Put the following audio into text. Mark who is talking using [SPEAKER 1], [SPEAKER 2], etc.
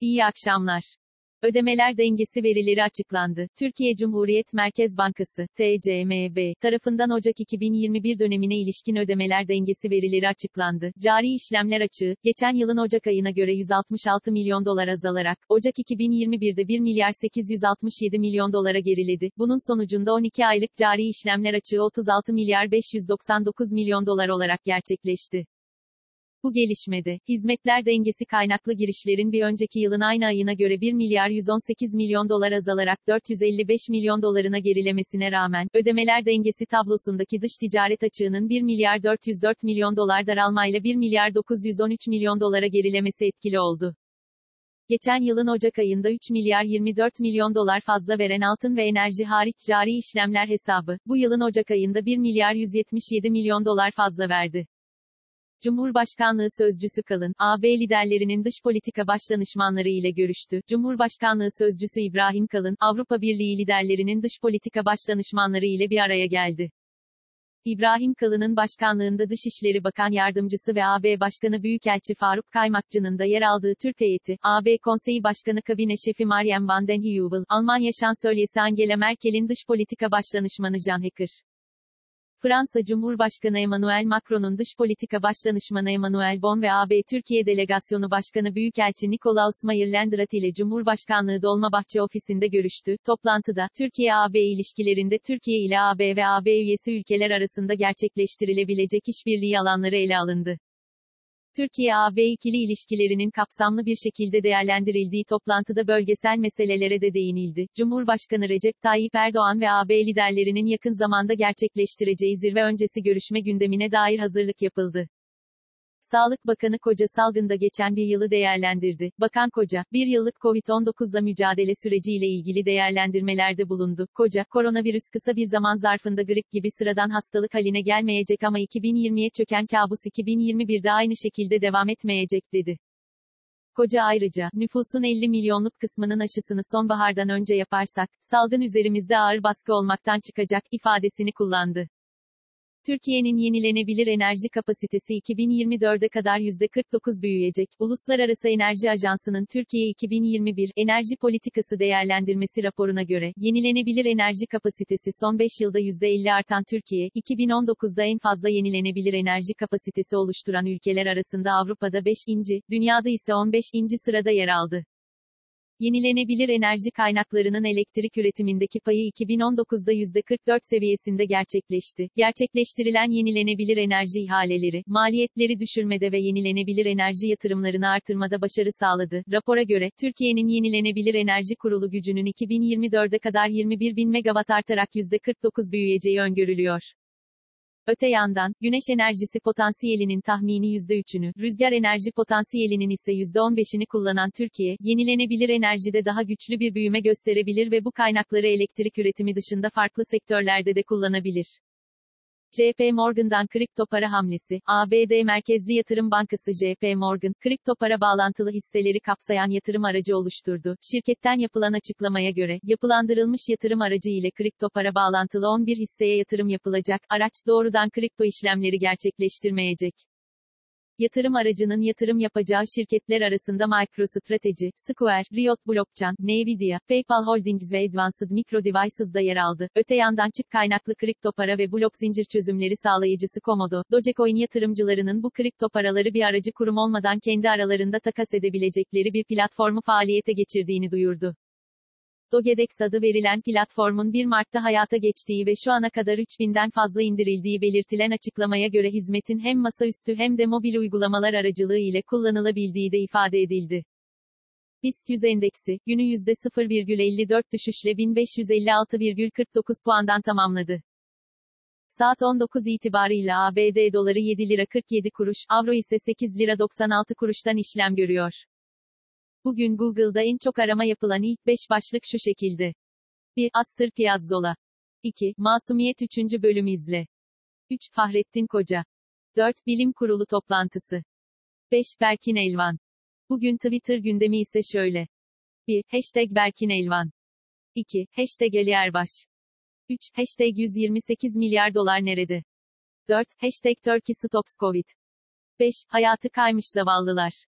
[SPEAKER 1] İyi akşamlar. Ödemeler dengesi verileri açıklandı. Türkiye Cumhuriyet Merkez Bankası (TCMB) tarafından Ocak 2021 dönemine ilişkin ödemeler dengesi verileri açıklandı. Cari işlemler açığı geçen yılın Ocak ayına göre 166 milyon dolar azalarak Ocak 2021'de 1 milyar 867 milyon dolara geriledi. Bunun sonucunda 12 aylık cari işlemler açığı 36 milyar 599 milyon dolar olarak gerçekleşti. Bu gelişmede, hizmetler dengesi kaynaklı girişlerin bir önceki yılın aynı ayına göre 1 milyar 118 milyon dolar azalarak 455 milyon dolarına gerilemesine rağmen, ödemeler dengesi tablosundaki dış ticaret açığının 1 milyar 404 milyon dolar daralmayla 1 milyar 913 milyon dolara gerilemesi etkili oldu. Geçen yılın Ocak ayında 3 milyar 24 milyon dolar fazla veren altın ve enerji hariç cari işlemler hesabı, bu yılın Ocak ayında 1 milyar 177 milyon dolar fazla verdi. Cumhurbaşkanlığı Sözcüsü Kalın, AB liderlerinin dış politika başdanışmanları ile görüştü. Cumhurbaşkanlığı Sözcüsü İbrahim Kalın, Avrupa Birliği liderlerinin dış politika başdanışmanları ile bir araya geldi. İbrahim Kalın'ın başkanlığında Dışişleri Bakan Yardımcısı ve AB Başkanı Büyükelçi Faruk Kaymakçı'nın da yer aldığı Türk heyeti, AB Konseyi Başkanı Kabine Şefi Meryem van den Heuvel, Almanya Şansölyesi Angela Merkel'in dış politika başdanışmanı Jan Hacker, Fransa Cumhurbaşkanı Emmanuel Macron'un dış politika başdanışmanı Emmanuel Bon ve AB Türkiye Delegasyonu Başkanı Büyükelçi Nikolaus Mayer-Landrat ile Cumhurbaşkanlığı Dolmabahçe ofisinde görüştü. Toplantıda, Türkiye-AB ilişkilerinde Türkiye ile AB ve AB üyesi ülkeler arasında gerçekleştirilebilecek işbirliği alanları ele alındı. Türkiye-AB ikili ilişkilerinin kapsamlı bir şekilde değerlendirildiği toplantıda bölgesel meselelere de değinildi. Cumhurbaşkanı Recep Tayyip Erdoğan ve AB liderlerinin yakın zamanda gerçekleştireceği zirve öncesi görüşme gündemine dair hazırlık yapıldı. Sağlık Bakanı Koca salgında geçen bir yılı değerlendirdi. Bakan Koca, bir yıllık COVID-19'la mücadele süreciyle ilgili değerlendirmelerde bulundu. Koca, koronavirüs kısa bir zaman zarfında grip gibi sıradan hastalık haline gelmeyecek ama 2020'ye çöken kabus 2021'de aynı şekilde devam etmeyecek dedi. Koca ayrıca, nüfusun 50 milyonluk kısmının aşısını sonbahardan önce yaparsak, salgın üzerimizde ağır baskı olmaktan çıkacak, ifadesini kullandı. Türkiye'nin yenilenebilir enerji kapasitesi 2024'e kadar %49 büyüyecek. Uluslararası Enerji Ajansı'nın Türkiye 2021 Enerji Politikası Değerlendirmesi raporuna göre, yenilenebilir enerji kapasitesi son 5 yılda %50 artan Türkiye, 2019'da en fazla yenilenebilir enerji kapasitesi oluşturan ülkeler arasında Avrupa'da 5. dünyada ise 15. sırada yer aldı. Yenilenebilir enerji kaynaklarının elektrik üretimindeki payı 2019'da %44 seviyesinde gerçekleşti. Gerçekleştirilen yenilenebilir enerji ihaleleri, maliyetleri düşürmede ve yenilenebilir enerji yatırımlarını artırmada başarı sağladı. Rapora göre, Türkiye'nin yenilenebilir enerji kurulu gücünün 2024'e kadar 21 bin megawatt artarak %49 büyüyeceği öngörülüyor. Öte yandan, güneş enerjisi potansiyelinin tahmini %3'ünü, rüzgar enerji potansiyelinin ise %15'ini kullanan Türkiye, yenilenebilir enerjide daha güçlü bir büyüme gösterebilir ve bu kaynakları elektrik üretimi dışında farklı sektörlerde de kullanabilir. JP Morgan'dan kripto para hamlesi, ABD merkezli yatırım bankası JP Morgan, kripto para bağlantılı hisseleri kapsayan yatırım aracı oluşturdu. Şirketten yapılan açıklamaya göre, yapılandırılmış yatırım aracı ile kripto para bağlantılı 11 hisseye yatırım yapılacak, araç, doğrudan kripto işlemleri gerçekleştirmeyecek. Yatırım aracının yatırım yapacağı şirketler arasında MicroStrategy, Square, Riot Blockchain, Nvidia, PayPal Holdings ve Advanced Micro Devices da yer aldı. Öte yandan çık kaynaklı kripto para ve blok zincir çözümleri sağlayıcısı Komodo, Dogecoin yatırımcılarının bu kripto paraları bir aracı kurum olmadan kendi aralarında takas edebilecekleri bir platformu faaliyete geçirdiğini duyurdu. Dogedex adı verilen platformun 1 Mart'ta hayata geçtiği ve şu ana kadar 3000'den fazla indirildiği belirtilen açıklamaya göre hizmetin hem masaüstü hem de mobil uygulamalar aracılığı ile kullanılabildiği de ifade edildi. BIST 100 endeksi, günü %0,54 düşüşle 1556,49 puandan tamamladı. Saat 19 itibarıyla ABD doları 7 lira 47 kuruş, avro ise 8 lira 96 kuruştan işlem görüyor. Bugün Google'da en çok arama yapılan ilk 5 başlık şu şekilde. 1. Astor Piazzolla. 2. Masumiyet 3. bölüm izle. 3. Fahrettin Koca. 4. Bilim Kurulu toplantısı. 5. Berkin Elvan. Bugün Twitter gündemi ise şöyle. 1. Hashtag Berkin Elvan. 2. Hashtag Ali Erbaş. 3. Hashtag 128 milyar dolar nerede? 4. Hashtag Turkey Stops Covid. 5. Hayatı kaymış zavallılar.